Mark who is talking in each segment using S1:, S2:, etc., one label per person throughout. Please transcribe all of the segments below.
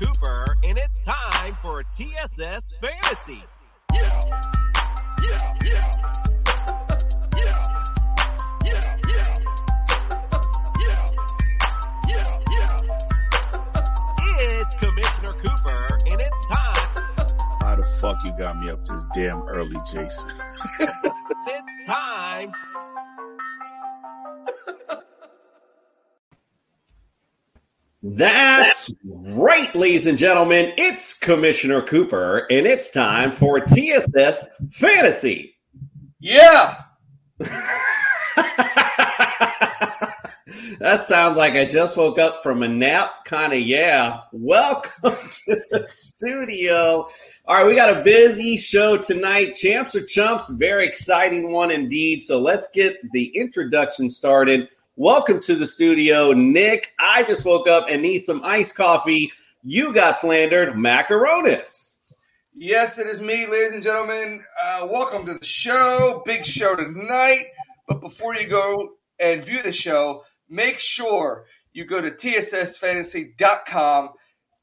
S1: Cooper, and it's time for TSS Fantasy. Yeah. Yeah. Yeah. It's Commissioner Cooper, and it's time.
S2: How the fuck you got me up this damn early, Jason?
S1: it's time
S3: That's right, ladies and gentlemen. It's Commissioner Cooper, and it's time for TSS Fantasy.
S4: Yeah.
S3: that sounds like I just woke up from a nap. Kind of, yeah. Welcome to the studio. All right, we got a busy show tonight. Champs or Chumps, very exciting one indeed. So let's get the introduction started. Welcome to the studio, Nick. I just woke up and need some iced coffee. You got flandered macaronis.
S4: Yes, it is me, ladies and gentlemen. Uh, welcome to the show. Big show tonight. But before you go and view the show, make sure you go to tssfantasy.com.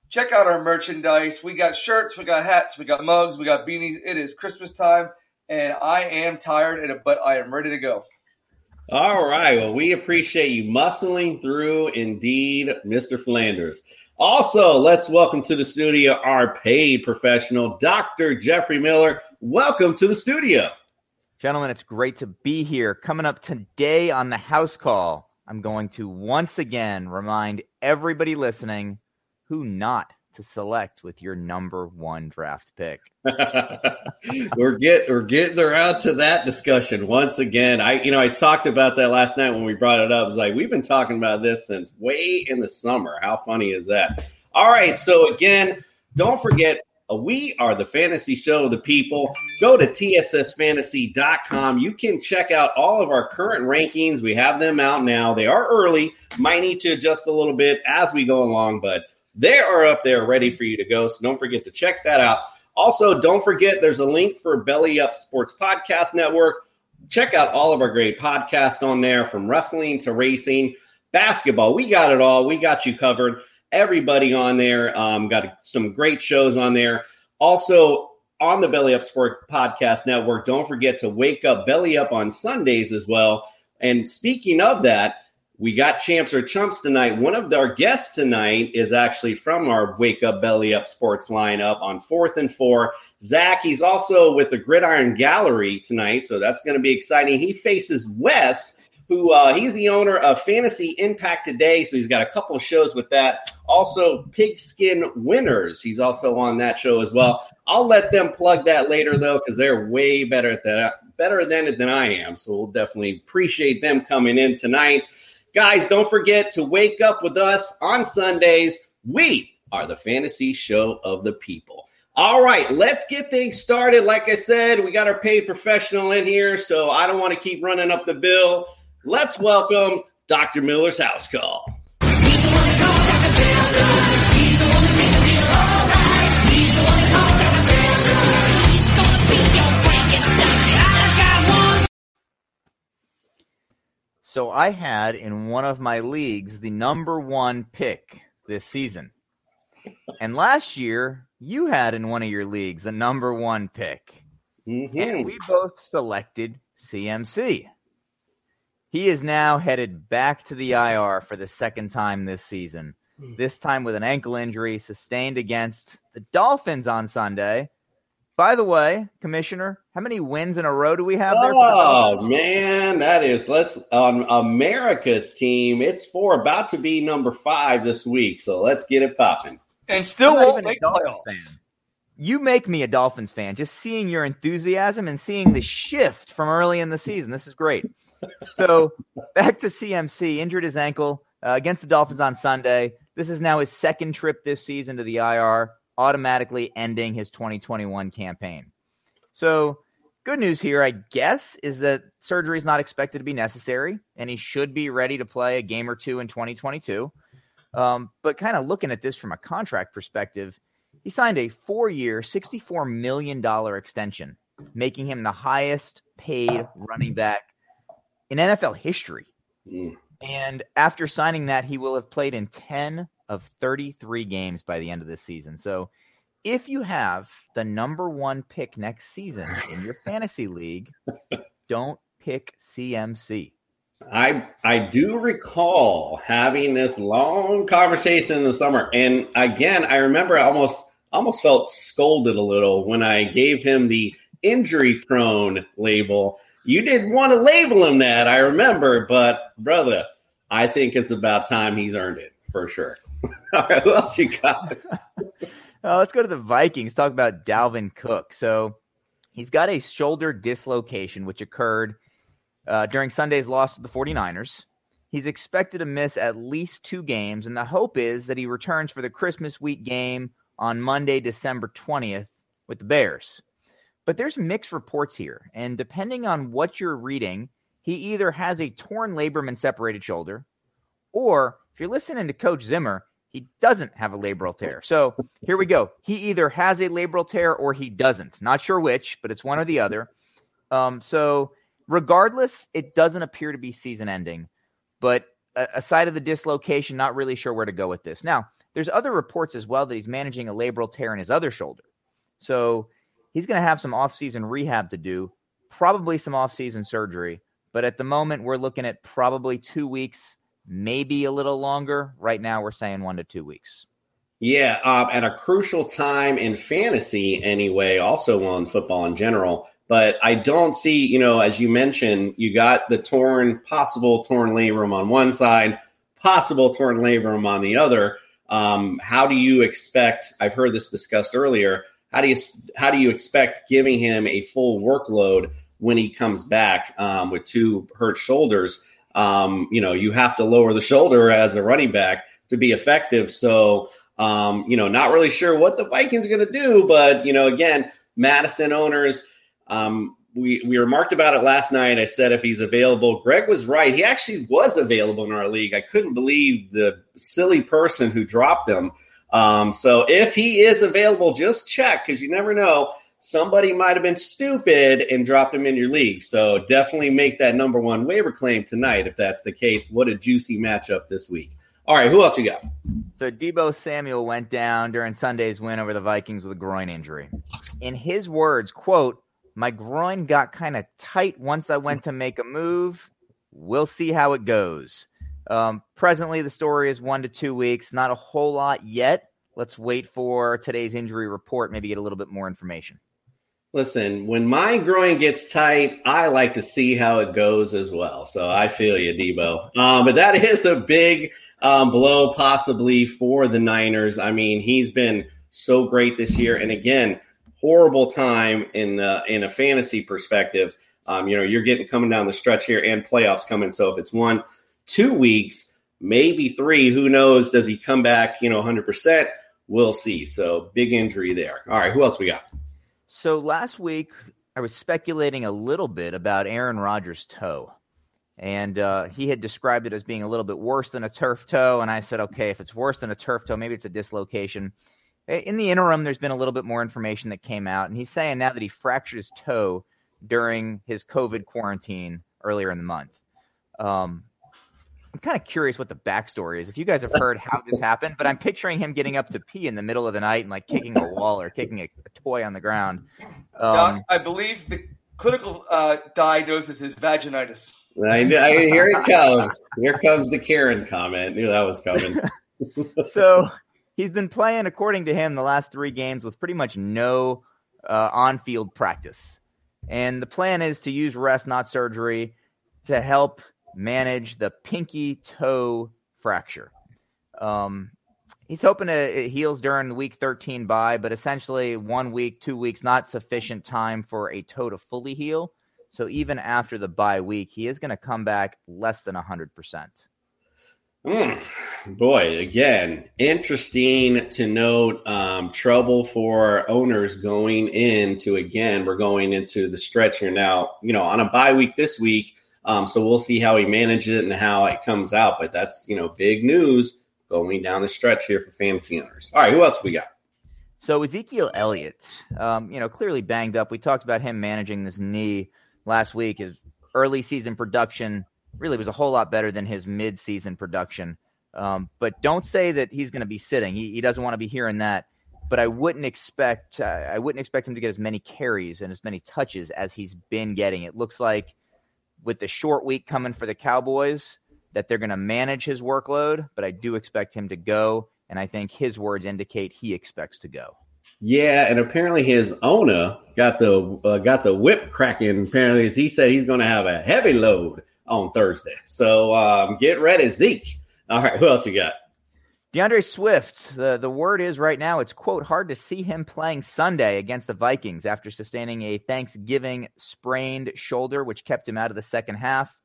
S4: Check out our merchandise. We got shirts, we got hats, we got mugs, we got beanies. It is Christmas time, and I am tired, but I am ready to go.
S3: All right. Well, we appreciate you muscling through indeed, Mr. Flanders. Also, let's welcome to the studio our paid professional, Dr. Jeffrey Miller. Welcome to the studio.
S5: Gentlemen, it's great to be here. Coming up today on the house call, I'm going to once again remind everybody listening who not to select with your number one draft pick.
S3: we're get we're getting around to that discussion once again. I you know I talked about that last night when we brought it up. It was like we've been talking about this since way in the summer. How funny is that? All right, so again, don't forget uh, we are the fantasy show of the people. Go to tssfantasy.com. You can check out all of our current rankings. We have them out now. They are early, might need to adjust a little bit as we go along, but they are up there ready for you to go. So don't forget to check that out. Also, don't forget there's a link for Belly Up Sports Podcast Network. Check out all of our great podcasts on there from wrestling to racing, basketball. We got it all. We got you covered. Everybody on there. Um, got some great shows on there. Also, on the Belly Up Sport Podcast Network, don't forget to wake up Belly Up on Sundays as well. And speaking of that, we got champs or chumps tonight. One of our guests tonight is actually from our Wake Up Belly Up Sports lineup on fourth and four. Zach, he's also with the Gridiron Gallery tonight, so that's going to be exciting. He faces Wes, who uh, he's the owner of Fantasy Impact Today, so he's got a couple shows with that. Also, Pigskin Winners, he's also on that show as well. I'll let them plug that later though, because they're way better at that, better than it than I am. So we'll definitely appreciate them coming in tonight. Guys, don't forget to wake up with us on Sundays. We are the fantasy show of the people. All right, let's get things started. Like I said, we got our paid professional in here, so I don't want to keep running up the bill. Let's welcome Dr. Miller's house call.
S5: So I had in one of my leagues the number one pick this season. And last year, you had in one of your leagues the number one pick.
S3: Mm-hmm.
S5: And we both selected CMC. He is now headed back to the IR for the second time this season. This time with an ankle injury sustained against the Dolphins on Sunday. By the way, Commissioner, how many wins in a row do we have there?
S3: Oh
S5: Dolphins?
S3: man, that is let's on America's team. It's for about to be number five this week, so let's get it popping.
S4: And still won't
S5: even a
S4: make
S5: Dolphins
S4: playoffs.
S5: fan. you make me a Dolphins fan. Just seeing your enthusiasm and seeing the shift from early in the season. This is great. So back to CMC, injured his ankle uh, against the Dolphins on Sunday. This is now his second trip this season to the IR, automatically ending his 2021 campaign. So, good news here, I guess, is that surgery is not expected to be necessary, and he should be ready to play a game or two in 2022. Um, but kind of looking at this from a contract perspective, he signed a four year, $64 million extension, making him the highest paid running back in NFL history.
S3: Mm.
S5: And after signing that, he will have played in 10 of 33 games by the end of this season. So if you have the number one pick next season in your fantasy league, don't pick CMC.
S3: I I do recall having this long conversation in the summer, and again, I remember I almost almost felt scolded a little when I gave him the injury prone label. You didn't want to label him that, I remember, but brother, I think it's about time he's earned it for sure. All right, who else you got?
S5: Uh, let's go to the Vikings. Talk about Dalvin Cook. So he's got a shoulder dislocation, which occurred uh, during Sunday's loss to the 49ers. He's expected to miss at least two games, and the hope is that he returns for the Christmas week game on Monday, December 20th with the Bears. But there's mixed reports here, and depending on what you're reading, he either has a torn labrum and separated shoulder, or if you're listening to Coach Zimmer, he doesn't have a labral tear. So here we go. He either has a labral tear or he doesn't. Not sure which, but it's one or the other. Um, so regardless, it doesn't appear to be season ending. But aside of the dislocation, not really sure where to go with this. Now, there's other reports as well that he's managing a labral tear in his other shoulder. So he's going to have some offseason rehab to do, probably some offseason surgery. But at the moment, we're looking at probably two weeks maybe a little longer. Right now, we're saying one to two weeks.
S3: Yeah, um, at a crucial time in fantasy, anyway, also on football in general. But I don't see, you know, as you mentioned, you got the torn, possible torn labrum on one side, possible torn labrum on the other. Um, how do you expect? I've heard this discussed earlier. How do you how do you expect giving him a full workload when he comes back um, with two hurt shoulders? Um, you know, you have to lower the shoulder as a running back to be effective. So, um, you know, not really sure what the Vikings are going to do, but you know, again, Mattison owners, um, we we remarked about it last night. I said if he's available, Greg was right. He actually was available in our league. I couldn't believe the silly person who dropped him. Um, so if he is available, just check because you never know somebody might have been stupid and dropped him in your league. So definitely make that number one waiver claim tonight if that's the case. What a juicy matchup this week. All right, who else you got?
S5: So Deebo Samuel went down during Sunday's win over the Vikings with a groin injury. In his words, quote, my groin got kind of tight once I went to make a move. We'll see how it goes. Um, presently, the story is one to two weeks. Not a whole lot yet. Let's wait for today's injury report, maybe get a little bit more information.
S3: Listen, when my groin gets tight, I like to see how it goes as well. So I feel you, Deebo. Um, but that is a big um, blow, possibly for the Niners. I mean, he's been so great this year, and again, horrible time in the, in a fantasy perspective. Um, you know, you're getting coming down the stretch here, and playoffs coming. So if it's one, two weeks, maybe three, who knows? Does he come back? You know, 100 percent. We'll see. So big injury there. All right, who else we got?
S5: So last week, I was speculating a little bit about Aaron Rodgers' toe. And uh, he had described it as being a little bit worse than a turf toe. And I said, okay, if it's worse than a turf toe, maybe it's a dislocation. In the interim, there's been a little bit more information that came out. And he's saying now that he fractured his toe during his COVID quarantine earlier in the month. Um, I'm kind of curious what the backstory is. If you guys have heard how this happened, but I'm picturing him getting up to pee in the middle of the night and like kicking a wall or kicking a, a toy on the ground.
S4: Um, Doc, I believe the clinical uh, diagnosis is vaginitis.
S3: I, I, here it comes. Here comes the Karen comment. Knew that was coming.
S5: so he's been playing, according to him, the last three games with pretty much no uh, on-field practice, and the plan is to use rest, not surgery, to help manage the pinky toe fracture. Um, He's hoping it heals during week 13 bye, but essentially one week, two weeks, not sufficient time for a toe to fully heal. So even after the bye week, he is going to come back less than 100%.
S3: Mm, boy, again, interesting to note. Um, trouble for owners going into again. We're going into the stretch here now. You know, on a bye week this week, um, so we'll see how he manages it and how it comes out. But that's you know big news going down the stretch here for fantasy owners. All right, who else we got?
S5: So Ezekiel Elliott, um, you know, clearly banged up. We talked about him managing this knee last week. His early season production really was a whole lot better than his mid-season production. Um, but don't say that he's going to be sitting. He, he doesn't want to be hearing that. But I wouldn't expect uh, I wouldn't expect him to get as many carries and as many touches as he's been getting. It looks like with the short week coming for the Cowboys that they're going to manage his workload. But I do expect him to go, and I think his words indicate he expects to go.
S3: Yeah, and apparently his owner got the uh, got the whip cracking. Apparently, as he said, he's going to have a heavy load on Thursday. So um, get ready, Zeke. All right, who else you got?
S5: D'Andre Swift. The the word is right now it's quote hard to see him playing Sunday against the Vikings after sustaining a Thanksgiving sprained shoulder, which kept him out of the second half.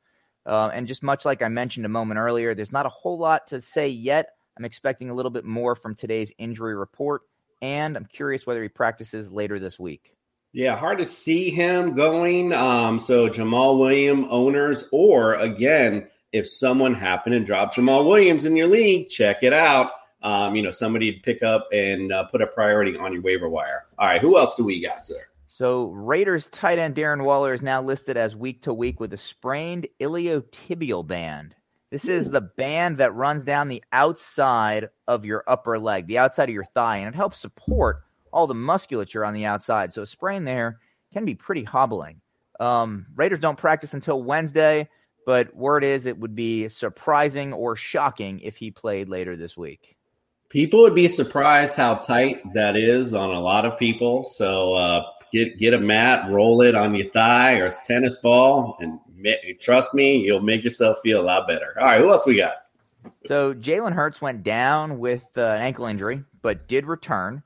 S5: Uh, and just much like I mentioned a moment earlier, there's not a whole lot to say yet. I'm expecting a little bit more from today's injury report, and I'm curious whether he practices later this week.
S3: Yeah, hard to see him going. Um, so Jamaal Williams owners, or again, if someone happened to drop Jamaal Williams in your league, check it out. Um, you know, somebody pick up and uh, put a priority on your waiver wire. All right, who else do we got, sir?
S5: So Raiders tight end Darren Waller is now listed as week to week with a sprained iliotibial band. This is the band that runs down the outside of your upper leg, the outside of your thigh, and it helps support all the musculature on the outside. So a sprain there can be pretty hobbling. Um, Raiders don't practice until Wednesday, but word is it would be surprising or shocking if he played later this week.
S3: People would be surprised how tight that is on a lot of people. So uh, get get a mat, roll it on your thigh or a tennis ball, and trust me, you'll make yourself feel a lot better. All right, who else we got?
S5: So Jalen Hurts went down with uh, an ankle injury, but did return.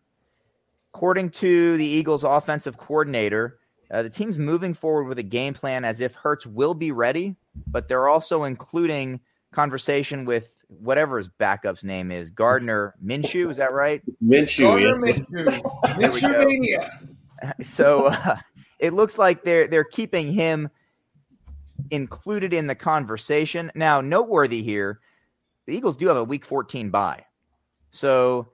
S5: According to the Eagles' offensive coordinator, uh, the team's moving forward with a game plan as if Hurts will be ready, but they're also including conversation with whatever his backup's name is, Gardner Minshew. Is that right?
S3: Minshew.
S4: Gardner Minshew. Minshew mania.
S5: So uh, it looks like they're they're keeping him included in the conversation. Now, noteworthy here, the Eagles do have a Week 14 bye, so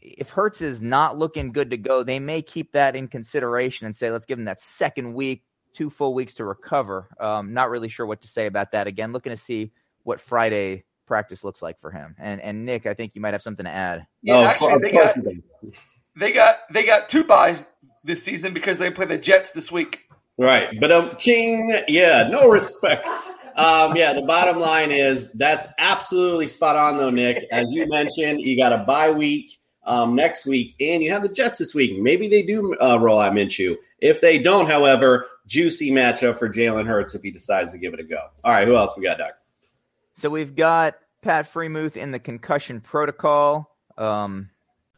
S5: if Hurts is not looking good to go, they may keep that in consideration and say, let's give him that second week, two full weeks to recover. Um, not really sure what to say about that. Again, looking to see what Friday practice looks like for him. And and Nick, I think you might have something to add.
S4: Yeah, oh, actually, they got, they got they got two byes this season because they play the Jets this week.
S3: Right, but um, King, yeah, no respect. Um, yeah, the bottom line is that's absolutely spot on, though, Nick. As you mentioned, you got a bye week um, next week, and you have the Jets this week. Maybe they do uh, roll out Minshew. If they don't, however, juicy matchup for Jalen Hurts if he decides to give it a go. All right, who else we got, Doc?
S5: So we've got Pat Freiermuth in the concussion protocol. Um,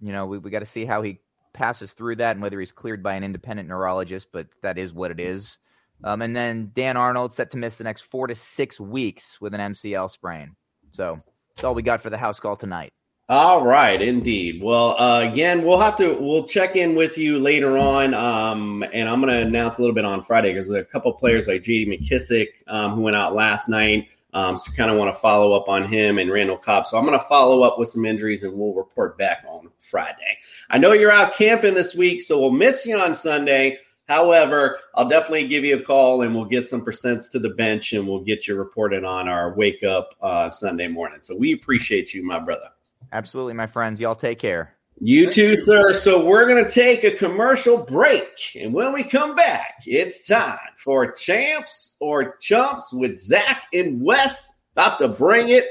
S5: You know, we, we got to see how he passes through that and whether he's cleared by an independent neurologist, but that is what it is. Um, and then Dan Arnold set to miss the next four to six weeks with an MCL sprain. So that's all we got for the house call tonight.
S3: All right, indeed. Well, uh, again, we'll have to we'll check in with you later on, um, and I'm going to announce a little bit on Friday because there are a couple players like J.D. McKissic um, who went out last night. Um, so kind of want to follow up on him and Randall Cobb. So I'm going to follow up with some injuries and we'll report back on Friday. I know you're out camping this week, so we'll miss you on Sunday. However, I'll definitely give you a call and we'll get some percents to the bench and we'll get you reported on our wake up uh, Sunday morning. So we appreciate you, my brother.
S5: Absolutely, my friends. Y'all take care.
S3: You too, sir. So we're going to take a commercial break. And when we come back, it's time for Champs or Chumps with Zach and Wes. About to bring it.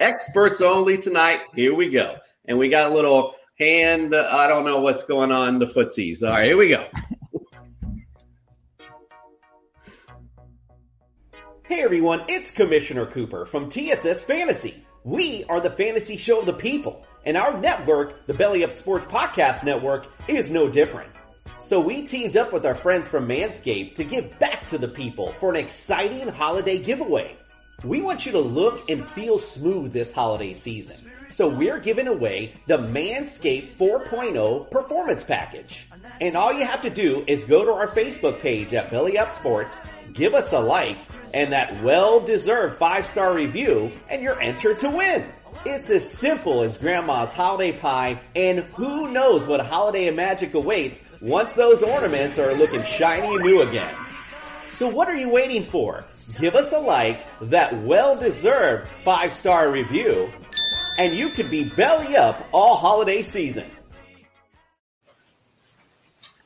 S3: Experts only tonight. Here we go. And we got a little hand, uh, I don't know what's going on, the footsies. All right, here we go.
S6: Hey everyone, it's Commissioner Cooper from TSS Fantasy. We are the fantasy show of the people, and our network, the Belly Up Sports Podcast Network, is no different. So we teamed up with our friends from Manscaped to give back to the people for an exciting holiday giveaway. We want you to look and feel smooth this holiday season. So we're giving away the Manscaped 4.0 Performance Package. And all you have to do is go to our Facebook page at Belly Up Sports, give us a like, and that well-deserved five-star review, and you're entered to win. It's as simple as grandma's holiday pie, and who knows what holiday magic awaits once those ornaments are looking shiny and new again. So what are you waiting for? Give us a like, that well-deserved five-star review, and you could be belly up all holiday season.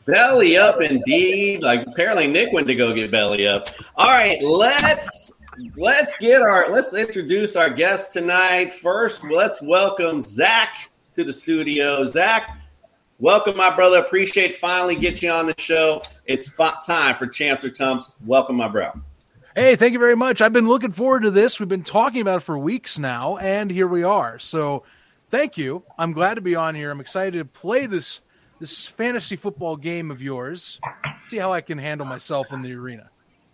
S3: Belly up indeed. Like apparently Nick went to go get belly up. All right, let's let's get our let's introduce our guest tonight. First, let's welcome Zach to the studio. Zach, welcome, my brother. Appreciate finally get you on the show. It's time for Champs or Chumps. Welcome, my bro.
S7: Hey, thank you very much. I've been looking forward to this. We've been talking about it for weeks now, and here we are. So, thank you. I'm glad to be on here. I'm excited to play this this fantasy football game of yours. See how I can handle myself in the arena.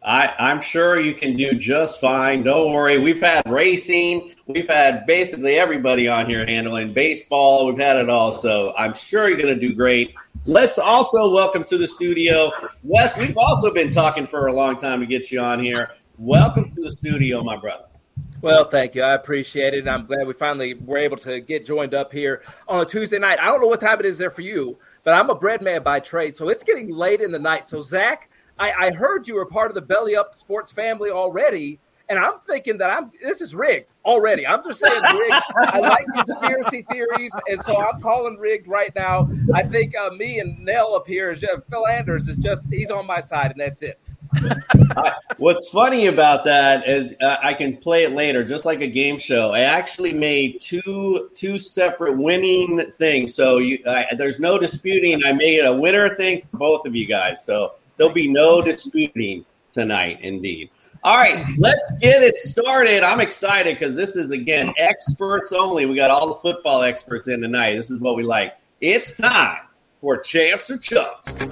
S3: I, I'm sure you can do just fine. Don't worry. We've had racing. We've had basically everybody on here handling baseball. We've had it all. So I'm sure you're going to do great. Let's also welcome to the studio, Wes. We've also been talking for a long time to get you on here. Welcome to the studio, my brother.
S8: Well, thank you. I appreciate it. I'm glad we finally were able to get joined up here on a Tuesday night. I don't know what time it is there for you, but I'm a bread man by trade, so it's getting late in the night. So, Zach, I, I heard you were part of the Belly Up Sports family already, and I'm thinking that I'm this is rigged already. I'm just saying rigged. I like conspiracy theories, and so I'm calling rigged right now. I think uh, me and Nell up here, is just, Flanders is just he's on my side, and that's it.
S3: I, what's funny about that is uh, I can play it later, just like a game show. I actually made two two separate winning things, so you, there's no disputing. I made a winner thing for both of you guys, so there'll be no disputing tonight. Indeed. All right, let's get it started. I'm excited because this is again experts only. We got all the football experts in tonight. This is what we like. It's time for champs or chumps.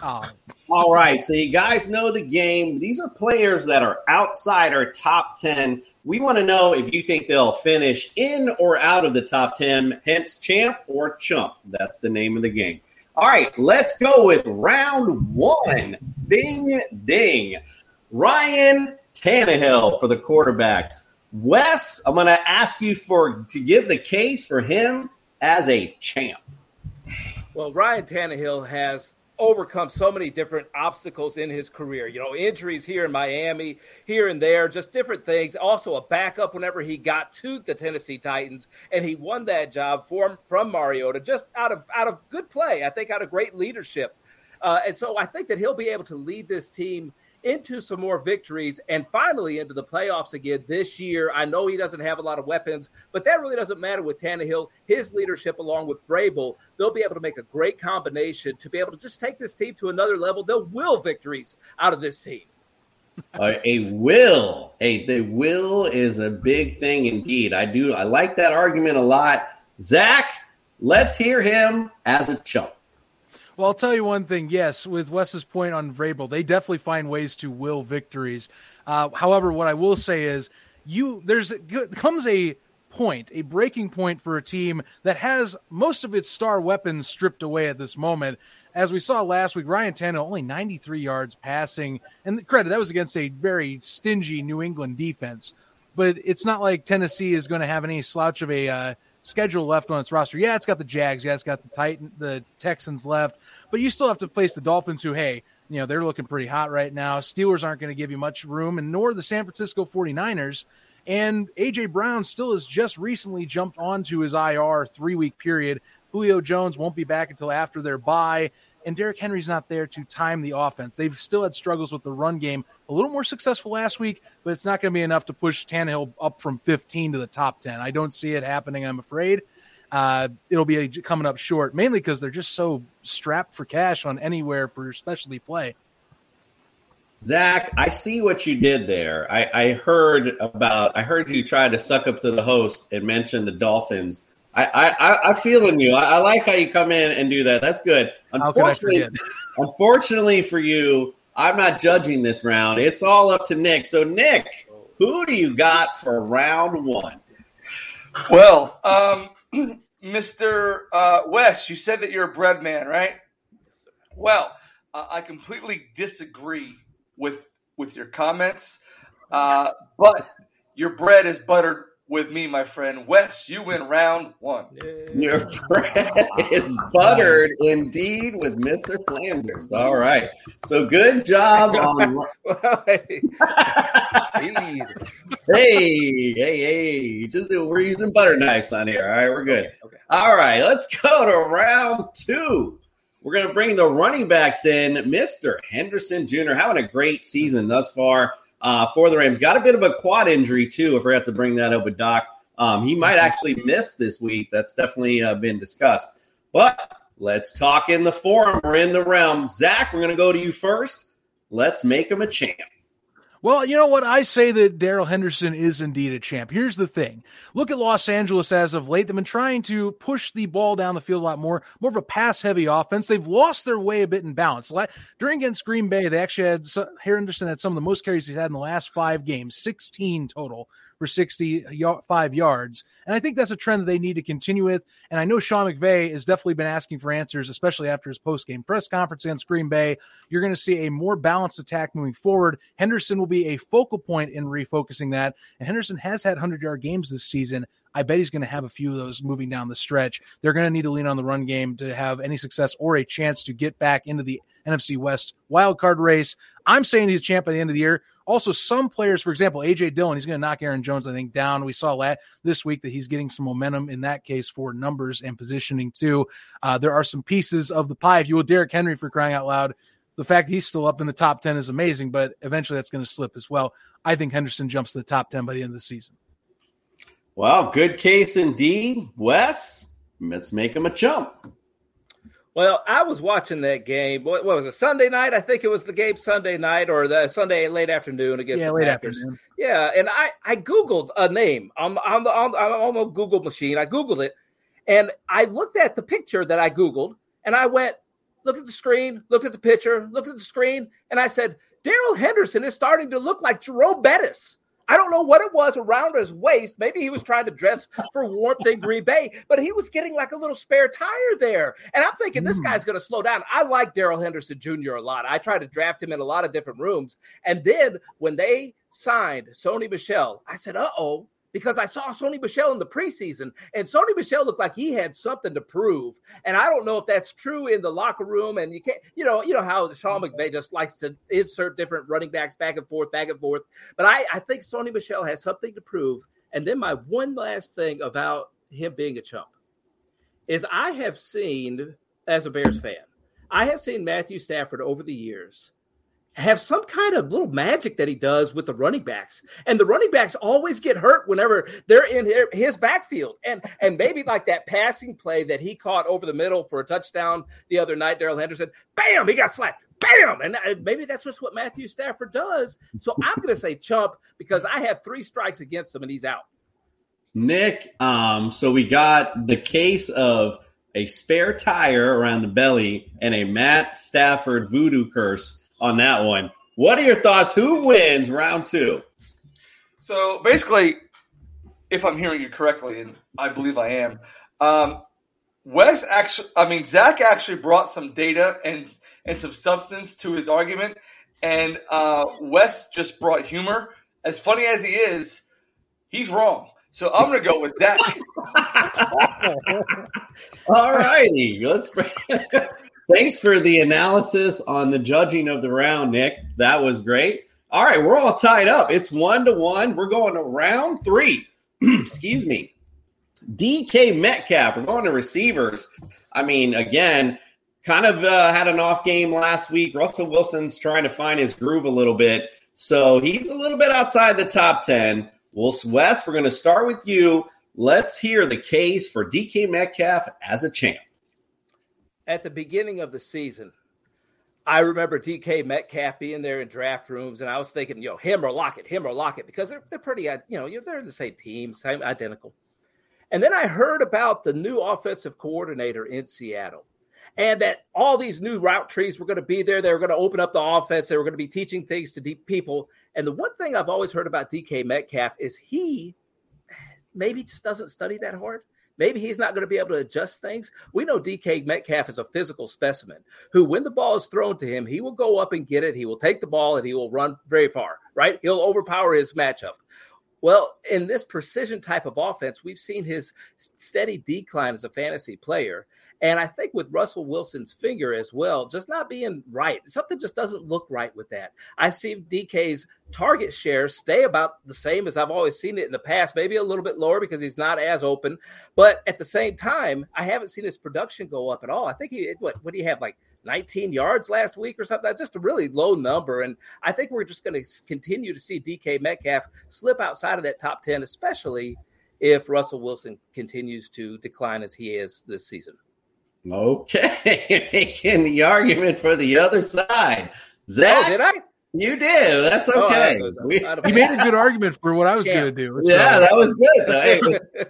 S7: Oh,
S3: All right, so you guys know the game. These are players that are outside our top 10. We want to know if you think they'll finish in or out of the top 10, hence champ or chump. That's the name of the game. All right, let's go with round one. Ding, ding. Ryan Tannehill for the quarterbacks. Wes, I'm going to ask you for to give the case for him as a champ.
S8: Well, Ryan Tannehill has overcome so many different obstacles in his career. You know, injuries here in Miami, here and there, just different things. Also, a backup whenever he got to the Tennessee Titans, and he won that job from from Mariota just out of out of good play. I think out of great leadership, uh, and so I think that he'll be able to lead this team into some more victories and finally into the playoffs again this year. I know he doesn't have a lot of weapons, but that really doesn't matter with Tannehill. His leadership, along with Vrabel, they'll be able to make a great combination to be able to just take this team to another level. They'll will victories out of this team.
S3: Uh, a will, a the will is a big thing indeed. I do. I like that argument a lot. Zach, let's hear him as a chump.
S7: Well, I'll tell you one thing. Yes, with Wes's point on Vrabel, they definitely find ways to will victories. Uh, however, what I will say is, you there's comes a point, a breaking point for a team that has most of its star weapons stripped away at this moment. As we saw last week, Ryan Tannehill only 93 yards passing, and credit that was against a very stingy New England defense. But it's not like Tennessee is going to have any slouch of a uh, schedule left on its roster. Yeah, it's got the Jags. Yeah, it's got the Titan, the Texans left. But you still have to face the Dolphins, who, hey, you know, they're looking pretty hot right now. Steelers aren't going to give you much room, and nor the San Francisco 49ers. And AJ Brown still has just recently jumped onto his IR three week period. Julio Jones won't be back until after their bye and Derrick Henry's not there to time the offense. They've still had struggles with the run game. A little more successful last week, but it's not going to be enough to push Tannehill up from 15 to the top 10. I don't see it happening. I'm afraid. Uh, it'll be a, coming up short, mainly because they're just so strapped for cash on anywhere for specialty play.
S3: Zach, I see what you did there. I, I heard about. I heard you try to suck up to the host and mention the Dolphins I, I, I'm feeling you. I, I, like how you come in and do that. That's good. Unfortunately, unfortunately for you, I'm not judging this round. It's all up to Nick. So, Nick, who do you got for round one?
S4: Well, um, Mr. Uh, Wes, you said that you're a bread man, right? Well, uh, I completely disagree with with your comments, uh, but your bread is buttered with me, my friend. Wes, you win round one.
S3: Your bread is buttered indeed with Mr. Flanders. All right. So good job on. hey, hey, hey. Just, we're using butter knives on here. All right. We're good. Okay, okay. All right. Let's go to round two. We're going to bring the running backs in. Mr. Henderson Jr. having a great season thus far uh, for the Rams. Got a bit of a quad injury, too. I forgot to bring that up with Doc. Um, he might actually miss this week. That's definitely uh, been discussed. But let's talk in the forum or in the realm. Zach, we're going to go to you first. Let's make him a champ.
S7: Well, you know what? I say that Darrell Henderson is indeed a champ. Here's the thing. Look at Los Angeles as of late. They've been trying to push the ball down the field a lot more, more of a pass heavy offense. They've lost their way a bit in balance. During against Green Bay, they actually had Henderson had some of the most carries he's had in the last five games, 16 total for 65 yards. And I think that's a trend that they need to continue with. And I know Sean McVay has definitely been asking for answers, especially after his post game press conference against Green Bay. You're going to see a more balanced attack moving forward. Henderson will be a focal point in refocusing that. And Henderson has had 100 yard games this season. I bet he's going to have a few of those moving down the stretch. They're going to need to lean on the run game to have any success or a chance to get back into the NFC West wild card race. I'm saying he's a champ by the end of the year. Also, some players, for example, AJ Dillon, he's going to knock Aaron Jones, I think, down. We saw that this week that he's getting some momentum in that case for numbers and positioning too. Uh, there are some pieces of the pie. If you will, Derrick Henry for crying out loud. The fact he's still up in the top 10 is amazing, but eventually that's going to slip as well. I think Henderson jumps to the top 10 by the end of the season.
S3: Well, good case indeed. Wes, let's make him a jump.
S8: Well, I was watching that game. What, what, was it? Sunday night? I think it was the game Sunday night or the Sunday late afternoon against
S7: yeah,
S8: the
S7: late
S8: Packers.
S7: afternoon.
S8: Yeah, and I I googled a name. I'm I'm on, I'm on the Google machine. I googled it, and I looked at the picture that I googled, and I went, look at the screen, looked at the picture, looked at the screen, and I said, Darrell Henderson is starting to look like Jerome Bettis. I don't know what it was around his waist. Maybe he was trying to dress for warmth in Green Bay, but he was getting like a little spare tire there. And I'm thinking this guy's going to slow down. I like Darrell Henderson Jr. a lot. I tried to draft him in a lot of different rooms. And then when they signed Sony Michel, I said, uh oh, because I saw Sony Michel in the preseason, and Sony Michel looked like he had something to prove. And I don't know if that's true in the locker room. And you can't, you know, you know how Sean mm-hmm. McVay just likes to insert different running backs back and forth, back and forth. But I, I think Sony Michel has something to prove. And then my one last thing about him being a chump is I have seen, as a Bears fan, I have seen Matthew Stafford over the years have some kind of little magic that he does with the running backs. And the running backs always get hurt whenever they're in his backfield. And and maybe like that passing play that he caught over the middle for a touchdown the other night, Darrell Henderson, bam, he got slapped. Bam! And maybe that's just what Matthew Stafford does. So I'm going to say chump because I have three strikes against him and he's out.
S3: Nick, um, so we got the case of a spare tire around the belly and a Matt Stafford voodoo curse on that one. What are your thoughts? Who wins round two?
S4: So basically, if I'm hearing you correctly, and I believe I am, um, Wes actually, I mean, Zach actually brought some data and and some substance to his argument, and uh, Wes just brought humor. As funny as he is, he's wrong. So I'm going to go with Zach.
S3: All righty, let's thanks for the analysis on the judging of the round, Nick. That was great. All right, we're all tied up. It's one to one. We're going to round three. Excuse me. DK Metcalf. We're going to receivers. I mean, again, kind of uh, had an off game last week. Russell Wilson's trying to find his groove a little bit. So he's a little bit outside the top 10. Well, Wes, we're going to start with you. Let's hear the case for DK Metcalf as a champ.
S8: At the beginning of the season, I remember DK Metcalf being there in draft rooms, and I was thinking, you know, him or Lockett, him or Lockett, because they're, they're pretty, you know, they're the same team, same identical. And then I heard about the new offensive coordinator in Seattle and that all these new route trees were going to be there. They were going to open up the offense. They were going to be teaching things to deep people. And the one thing I've always heard about DK Metcalf is he maybe just doesn't study that hard. Maybe he's not going to be able to adjust things. We know DK Metcalf is a physical specimen who, when the ball is thrown to him, he will go up and get it. He will take the ball and he will run very far, right? He'll overpower his matchup. Well, in this precision type of offense, we've seen his steady decline as a fantasy player. And I think with Russell Wilson's finger as well, just not being right, something just doesn't look right with that. I see DK's target shares stay about the same as I've always seen it in the past, maybe a little bit lower because he's not as open. But at the same time, I haven't seen his production go up at all. I think he, what, what do you have, like 19 yards last week or something? That's just a really low number. And I think we're just going to continue to see DK Metcalf slip outside of that top 10, especially if Russell Wilson continues to decline as he is this season.
S3: Okay, you're making the argument for the other side. Zach,
S8: oh, did I?
S3: You did. That's oh, okay.
S7: Oh, we, you made a good argument for what I was going to do.
S3: So. Yeah, that was good. Hey,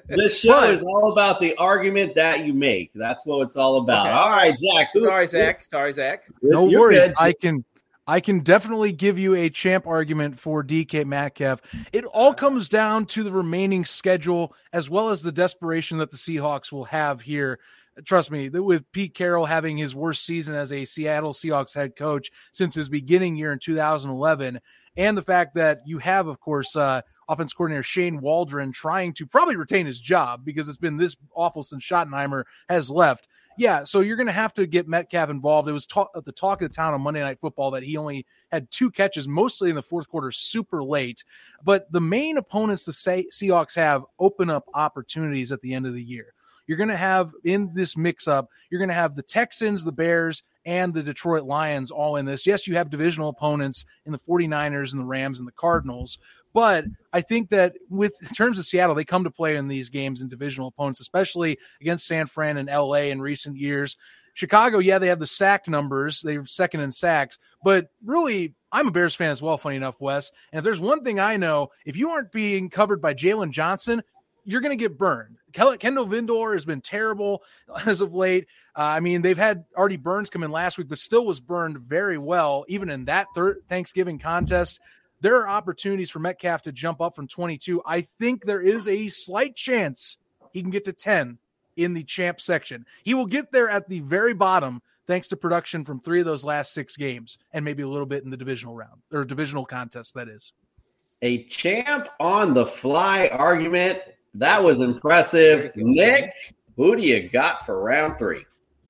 S3: this show but, is all about the argument that you make. That's what it's all about. Okay. All right, Zach.
S8: Who, Sorry, Zach. Sorry, Zach.
S7: No worries. Good. I can. I can definitely give you a champ argument for DK Metcalf. It all comes down to the remaining schedule as well as the desperation that the Seahawks will have here trust me, with Pete Carroll having his worst season as a Seattle Seahawks head coach since his beginning year in 2011, and the fact that you have, of course, uh, offense coordinator Shane Waldron trying to probably retain his job because it's been this awful since Schottenheimer has left. Yeah, so you're going to have to get Metcalf involved. It was talk, the talk of the town on Monday Night Football that he only had two catches, mostly in the fourth quarter, super late. But the main opponents the Seahawks have open up opportunities at the end of the year. You're going to have in this mix up, you're going to have the Texans, the Bears, and the Detroit Lions all in this. Yes, you have divisional opponents in the 49ers and the Rams and the Cardinals. But I think that with in terms of Seattle, they come to play in these games and divisional opponents, especially against San Fran and LA in recent years. Chicago, yeah, they have the sack numbers. They're second in sacks, but really, I'm a Bears fan as well, funny enough, Wes. And if there's one thing I know, if you aren't being covered by Jaylon Johnson, you're going to get burned. Kindle Vildor has been terrible as of late. Uh, I mean, they've had Artie Burns come in last week, but still was burned very well, even in that third Thanksgiving contest. There are opportunities for Metcalf to jump up from 22. I think there is a slight chance he can get to 10 in the champ section. He will get there at the very bottom thanks to production from three of those last six games and maybe a little bit in the divisional round or divisional contest, that is.
S3: A champ on the fly argument that was impressive. Nick, who do you got for round three?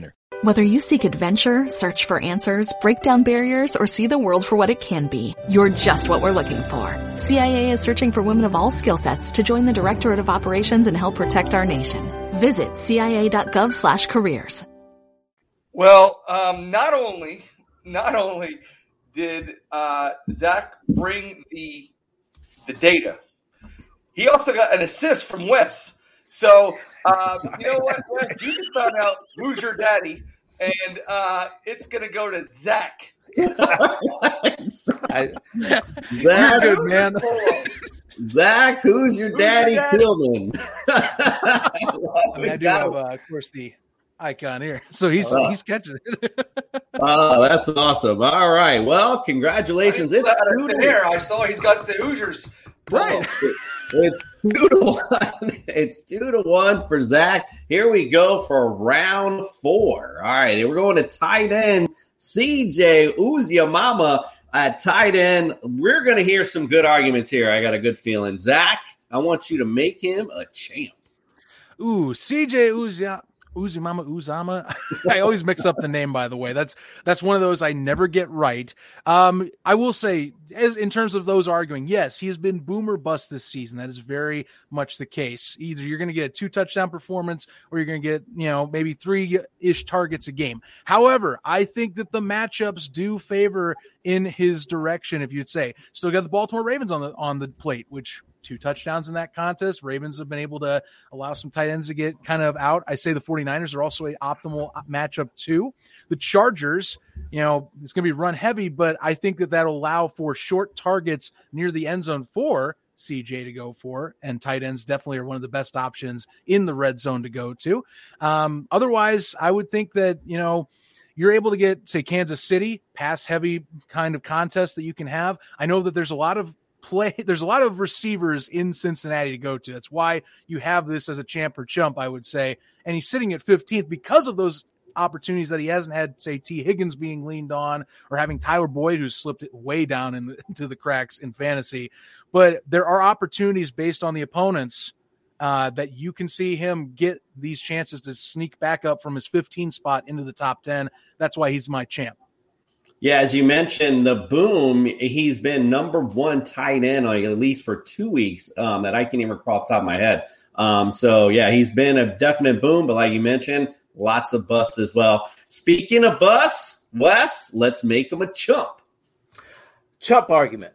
S9: winner.
S10: Whether you seek adventure, search for answers, break down barriers, or see the world for what it can be, you're just what we're looking for. CIA is searching for women of all skill sets to join the Directorate of Operations and help protect our nation. Visit cia.gov slash careers.
S4: Well, um, not only, not only did uh, Zach bring the the data, he also got an assist from Wes. So um, you know what? You just found out who's your daddy, and uh, it's going to go to Zach.
S3: Zach, good, man. Zach, who's your who's daddy, Tillman?
S7: I, mean, I do have, uh, of course, the icon here. So he's
S3: Oh.
S7: he's catching it.
S3: Oh, that's awesome. All right. Well, congratulations. It's
S4: Out
S3: two
S4: of
S3: to
S4: thin air, I saw he's got the Hoosiers.
S7: Right.
S3: It's two to one. It's two to one for Zach. Here we go for round four. All right, we're going to tight end CJ Uziyamama at tight end. We're going to hear some good arguments here. I got a good feeling. Zach, I want you to make him a champ.
S7: Ooh, CJ Uzia. Uzimama Uzama. I always mix up the name, by the way. That's that's one of those I never get right. Um, I will say, as in terms of those arguing, yes, he has been boomer bust this season. That is very much the case. Either you're going to get a two touchdown performance, or you're going to get you know maybe three ish targets a game. However, I think that the matchups do favor in his direction. If you'd say, still got the Baltimore Ravens on the on the plate, which two touchdowns in that contest. Ravens have been able to allow some tight ends to get kind of out. I say the 49ers are also an optimal matchup too. The Chargers, you know, it's going to be run heavy, but I think that that'll allow for short targets near the end zone for CJ to go for, and tight ends definitely are one of the best options in the red zone to go to. Um, otherwise, I would think that, you know, you're able to get, say, Kansas City, pass heavy kind of contest that you can have. I know that there's a lot of play there's a lot of receivers in Cincinnati to go to. That's why you have this as a champ or chump, I would say. And he's sitting at 15th because of those opportunities that he hasn't had, say, Tee Higgins being leaned on or having Tyler Boyd who's slipped it way down in the, into the cracks in fantasy. But there are opportunities based on the opponents uh, that you can see him get these chances to sneak back up from his 15 spot into the top 10. That's why he's my champ.
S3: Yeah, as you mentioned, the boom, he's been number one tight end at least for two weeks um, that I can even recall off the top of my head. Um, so, yeah, he's been a definite boom, but like you mentioned, lots of busts as well. Speaking of busts, Wes, let's make him a chump.
S8: Chump argument.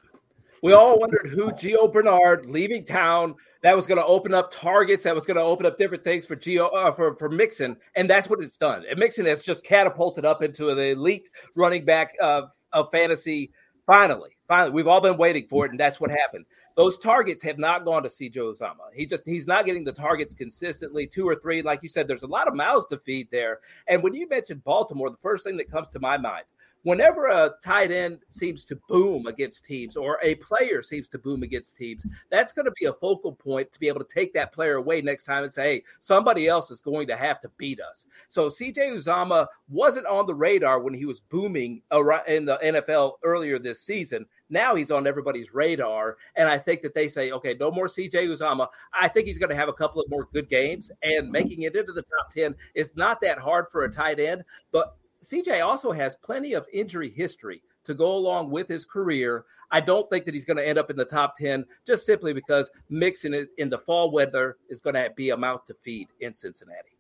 S8: We all wondered who Gio Bernard leaving town that was going to open up targets, that was going to open up different things for Gio uh, for for Mixon, and that's what it's done. And Mixon has just catapulted up into the elite running back of of fantasy. Finally, finally, we've all been waiting for it, and that's what happened. Those targets have not gone to CJ Uzomah. He just he's not getting the targets consistently, two or three. Like you said, there's a lot of mouths to feed there. And when you mentioned Baltimore, the first thing that comes to my mind whenever a tight end seems to boom against teams or a player seems to boom against teams, that's going to be a focal point to be able to take that player away next time and say, hey, somebody else is going to have to beat us. So CJ Uzomah wasn't on the radar when he was booming in the NFL earlier this season. Now he's on everybody's radar. And I think that they say, okay, no more CJ Uzomah. I think he's going to have a couple of more good games. And making it into the top 10 is not that hard for a tight end. But CJ also has plenty of injury history to go along with his career. I don't think that he's going to end up in the top 10 just simply because mixing it in the fall weather is going to be a mouth to feed in Cincinnati.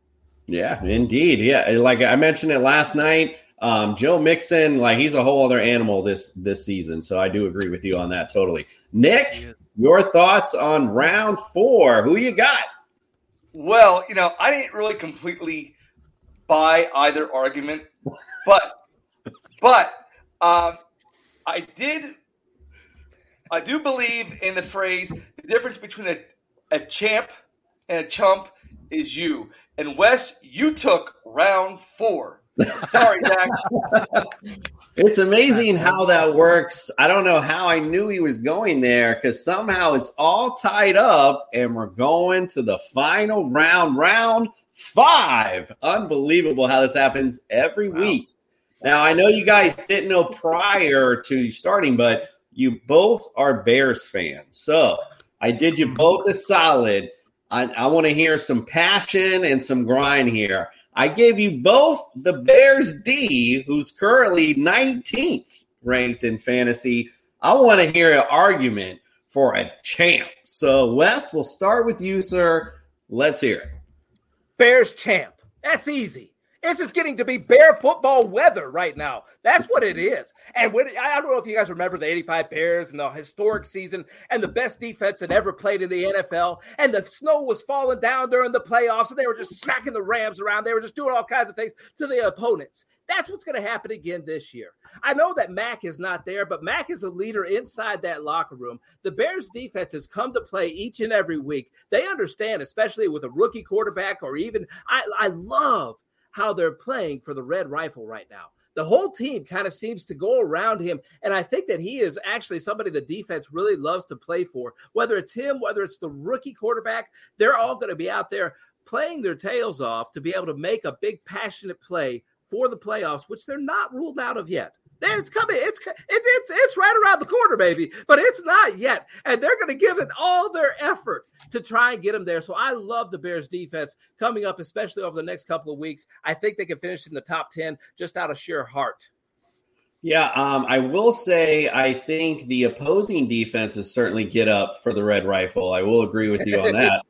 S3: Yeah, indeed. Yeah, like I mentioned it last night. Um, Joe Mixon, like he's a whole other animal this this season. So I do agree with you on that totally. Nick, your thoughts on round four? Who you got?
S4: Well, you know, I didn't really completely buy either argument, but but um, I did. I do believe in the phrase the difference between a, a champ and a chump is you. And Wes, you took round four. Sorry, Zach.
S3: It's amazing how that works. I don't know how I knew he was going there because somehow it's all tied up and we're going to the final round, round five. Unbelievable how this happens every wow. week. Now, I know you guys didn't know prior to starting, but you both are Bears fans. So I did you both a solid. I, I want to hear some passion and some grind here. I gave you both the Bears D, who's currently 19th ranked in fantasy. I want to hear an argument for a champ. So, Wes, we'll start with you, sir. Let's hear it.
S8: Bears champ. That's easy. It's just getting to be bear football weather right now. That's what it is. And when I don't know if you guys remember the 85 Bears and the historic season and the best defense that ever played in the NFL. And the snow was falling down during the playoffs, and they were just smacking the Rams around. They were just doing all kinds of things to the opponents. That's what's going to happen again this year. I know that Mac is not there, but Mac is a leader inside that locker room. The Bears defense has come to play each and every week. They understand, especially with a rookie quarterback, or even I, I love how they're playing for the Red Rifle right now. The whole team kind of seems to go around him. And I think that he is actually somebody the defense really loves to play for. Whether it's him, whether it's the rookie quarterback, they're all going to be out there playing their tails off to be able to make a big, passionate play for the playoffs, which they're not ruled out of yet. It's coming. It's it's it's right around the corner, baby. But it's not yet, and they're going to give it all their effort to try and get them there. So I love the Bears defense coming up, especially over the next couple of weeks. I think they can finish in the top ten just out of sheer heart.
S3: Yeah, um, I will say I think the opposing defenses certainly get up for the Red Rifle. I will agree with you on that.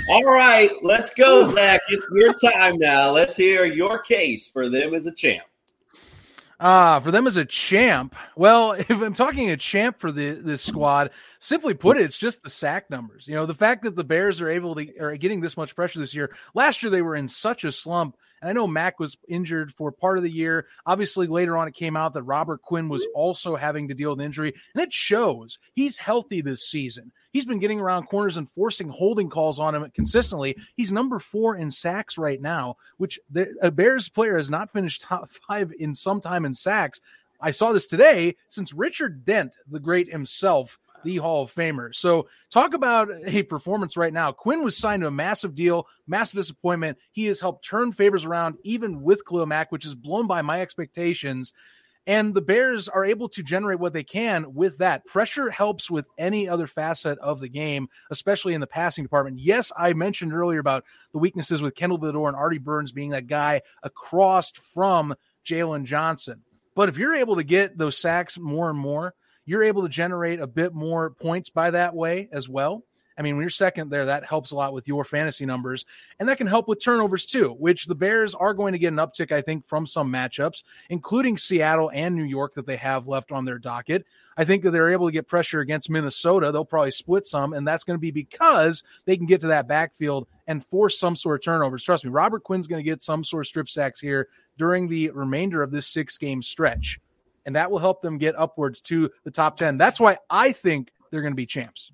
S3: All right, let's go, Zach. It's your time now. Let's hear your case for them as a champ.
S7: Ah, for them as a champ. Well, if I'm talking a champ for the this squad, simply put, it's just the sack numbers. You know, the fact that the Bears are able to are getting this much pressure this year. Last year they were in such a slump and I know Mac was injured for part of the year. Obviously, later on, it came out that Robert Quinn was also having to deal with injury, and it shows he's healthy this season. He's been getting around corners and forcing holding calls on him consistently. He's number four in sacks right now, which the, a Bears player has not finished top five in some time in sacks. I saw this today since Richard Dent, the great himself, the Hall of Famer. So talk about a performance right now. Quinn was signed to a massive deal, massive disappointment. He has helped turn favors around even with Khalil Mack, which is blown by my expectations. And the Bears are able to generate what they can with that. Pressure helps with any other facet of the game, especially in the passing department. Yes, I mentioned earlier about the weaknesses with Kindle Vildor and Artie Burns being that guy across from Jaylon Johnson. But if you're able to get those sacks more and more, you're able to generate a bit more points by that way as well. I mean, when you're second there, that helps a lot with your fantasy numbers. And that can help with turnovers too, which the Bears are going to get an uptick, I think, from some matchups, including Seattle and New York that they have left on their docket. I think that they're able to get pressure against Minnesota. They'll probably split some, and that's going to be because they can get to that backfield and force some sort of turnovers. Trust me, Robert Quinn's going to get some sort of strip sacks here during the remainder of this six game stretch and that will help them get upwards to the top 10. That's why I think they're going to be champs.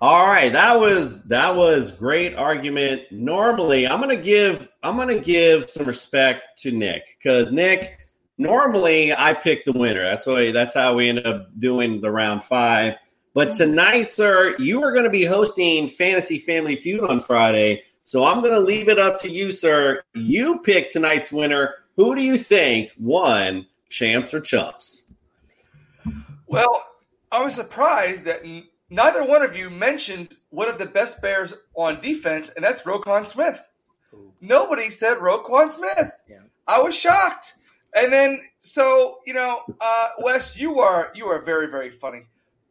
S3: All right, that was that was great argument. Normally, I'm going to give I'm going to give some respect to Nick cuz Nick normally I pick the winner. That's why that's how we end up doing the round 5. But tonight, sir, you are going to be hosting Fantasy Family Feud on Friday. So I'm going to leave it up to you, sir. You pick tonight's winner. Who do you think won champs or chumps?
S4: Well, I was surprised that neither one of you mentioned one of the best Bears on defense, and that's Roquan Smith. Nobody said Roquan Smith. Yeah. I was shocked. And then, so you know, uh, Wes, you are you are very very funny,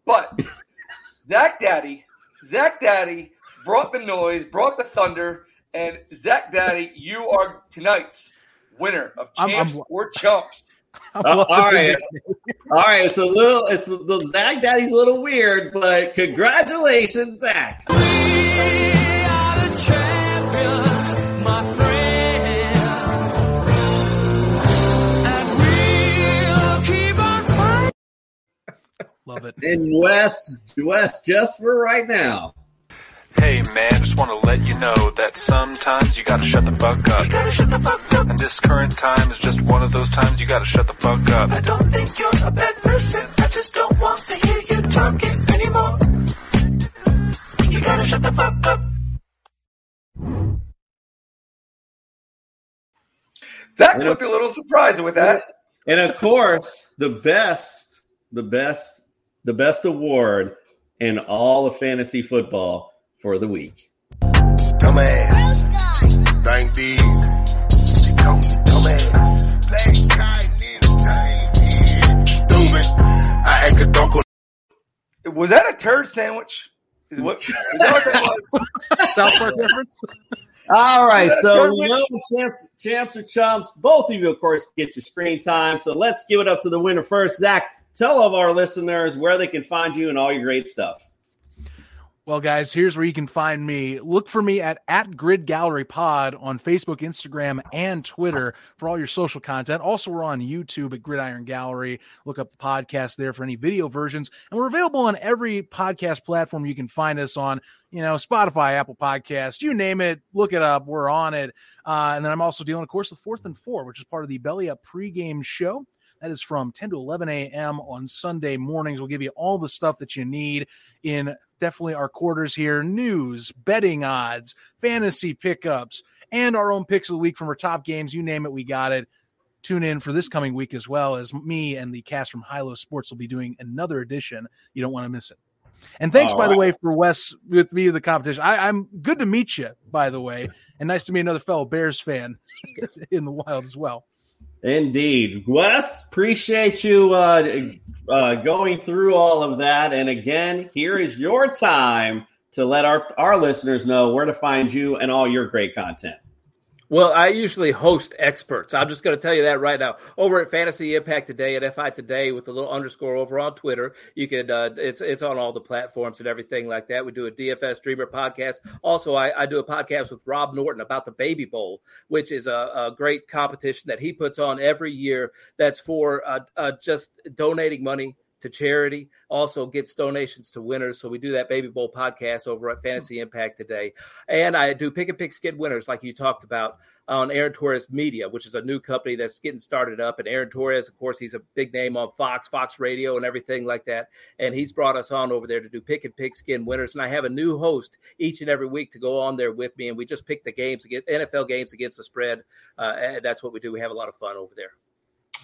S4: but Zach Daddy, Zach Daddy brought the noise, brought the thunder, and Zach Daddy, you are tonight's winner of champs I'm, I'm, or chumps.
S3: Uh, all right, all right. It's a little, it's the Zach Daddy's a little weird, but congratulations, Zach.
S7: Love it.
S3: And Wes, Wes, just for right now.
S11: Hey man, just want to let you know that sometimes you gotta shut the fuck up. You gotta shut the fuck up. And this current time is just one of those times you gotta shut the fuck up.
S12: I don't think you're a bad person. I just don't want to hear you talking anymore. You gotta shut the fuck up.
S4: Zach looked a little surprised with that.
S3: And of course, the best, the best, the best award in all of fantasy football for the week. Dumbass. Bang
S4: Was that a turd sandwich? Is, what, is that what that was?
S7: South Park reference?
S3: All right, so we know champs, champs or chumps. Both of you, of course, get your screen time. So let's give it up to the winner first. Zach, tell all of our listeners where they can find you and all your great stuff.
S7: Well, guys, here's where you can find me. Look for me at, at Grid Gallery Pod on Facebook, Instagram, and Twitter for all your social content. Also, we're on YouTube at Gridiron Gallery. Look up the podcast there for any video versions. And we're available on every podcast platform you can find us on, you know, Spotify, Apple Podcast, you name it. Look it up. We're on it. Uh, and then I'm also dealing, of course, with Fourth and Four, which is part of the Belly Up pregame show. That is from 10 to 11 a.m. on Sunday mornings. We'll give you all the stuff that you need in definitely our quarters here news, betting odds, fantasy pickups, and our own picks of the week from our top games. You name it, we got it. Tune in for this coming week as well as me and the cast from Hilo Sports will be doing another edition. You don't want to miss it. And thanks,
S3: All
S7: by the way, for Wes with me, the competition. I, I'm good to meet you, by the way, and nice to meet another fellow Bears fan in the wild as well.
S3: Indeed. Wes, appreciate you uh, uh, going through all of that. And again, here is your time to let our, our listeners know where to find you and all your great content.
S8: Well, I usually host experts. I'm just going to tell you that right now. Over at Fantasy Impact Today at FI Today with a little underscore over on Twitter. You could uh, it's it's on all the platforms and everything like that. We do a DFS Dreamer podcast. Also, I, I do a podcast with Rob Norton about the Baby Bowl, which is a, a great competition that he puts on every year. That's for uh, uh, just donating money to charity. Also gets donations to winners. So we do that Baby Bowl podcast over at Fantasy Impact today. And I do pick and pick skid winners like you talked about on Aaron Torres Media, which is a new company that's getting started up. And Aaron Torres, of course, he's a big name on Fox, Fox Radio, and everything like that. And he's brought us on over there to do pick and pick skin winners. And I have a new host each and every week to go on there with me. And we just pick the games, against NFL games against the spread. Uh, and that's what we do. We have a lot of fun over there.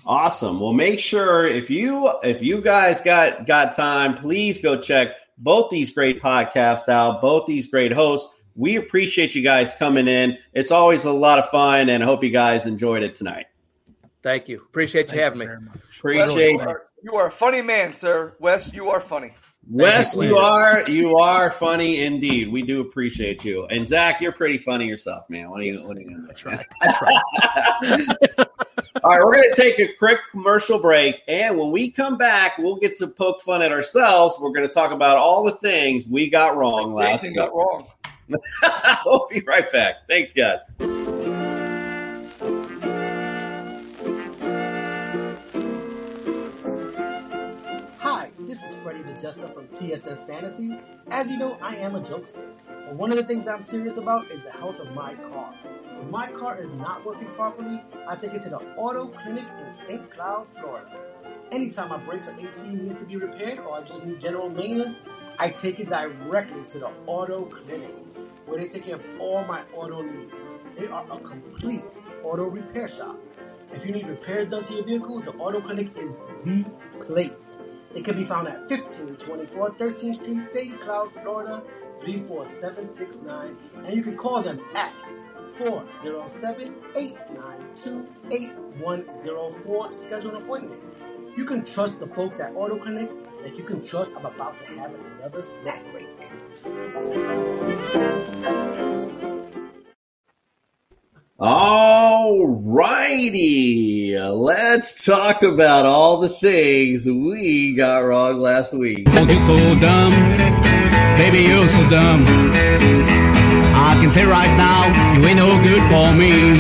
S3: Awesome. Well, make sure if you if you guys got got time, please go check both these great podcasts out, both these great hosts. We appreciate you guys coming in. It's always a lot of fun, and I hope you guys enjoyed it tonight.
S8: Thank you. Appreciate you having me.
S3: Appreciate
S4: you are, you are a funny man, sir. Wes, you are funny.
S3: Wes,
S8: you.
S3: you are you are funny indeed. We do appreciate you, and Zach, you're pretty funny yourself, man. What are you? What are you gonna try? All right, we're going to take a quick commercial break, and when we come back, we'll get to poke fun at ourselves. We're going to talk about all the things we got wrong last
S4: Jason
S3: week.
S4: got wrong.
S3: we'll be right back. Thanks, guys.
S13: Jester from TSS Fantasy. As you know, I am a jokester. But one of the things I'm serious about is the health of my car. When my car is not working properly, I take it to the auto clinic in St. Cloud, Florida. Anytime my brakes or AC needs to be repaired or I just need general maintenance, I take it directly to the auto clinic where they take care of all my auto needs. They are a complete auto repair shop. If you need repairs done to your vehicle, the auto clinic is the place. They can be found at 1524 13th Street, St. Cloud, Florida 34769, and you can call them at 407-892-8104 to schedule an appointment. You can trust the folks at Auto Clinic that you can trust I'm about to have another snack break.
S3: All righty, let's talk about all the things we got wrong last week.
S14: Told you so dumb, baby, you're so dumb. I can tell right now, you ain't no good for me.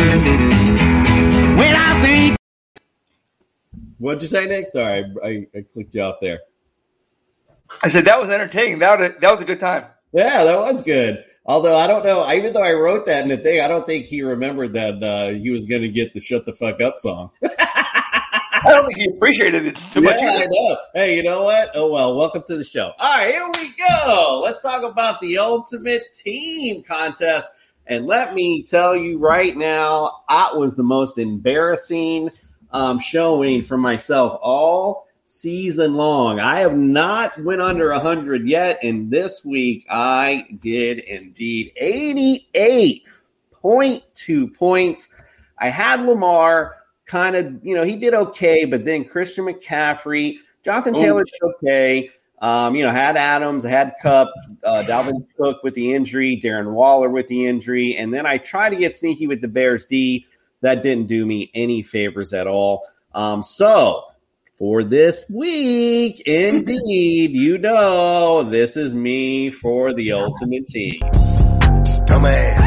S14: When I think
S3: What'd you say, Nick? Sorry, I, I, I clicked you off there.
S4: I said that was entertaining. That was a, that was a good time.
S3: Yeah, that was good. Although I don't know, even though I wrote that in the thing, I don't think he remembered that uh, he was going to get the "Shut the Fuck Up" song.
S4: I don't think he appreciated it too much either.
S3: I know. Hey, you know what? Oh well, welcome to the show. All right, here we go. Let's talk about the Ultimate Team contest. And let me tell you right now, that was the most embarrassing um, showing for myself all season long. I have not went under 100 yet, and this week I did indeed 88.2 points. I had Lamar kind of, you know, he did okay, but then Christian McCaffrey, Jonathan
S4: Ooh.
S3: Taylor's okay. Um, you know, had Adams, had Kupp, uh, Dalvin Cook with the injury, Darren Waller with the injury, and then I tried to get sneaky with the Bears D. That didn't do me any favors at all. Um, so for this week. Indeed, you know, this is me for the ultimate team.
S15: Dumbass.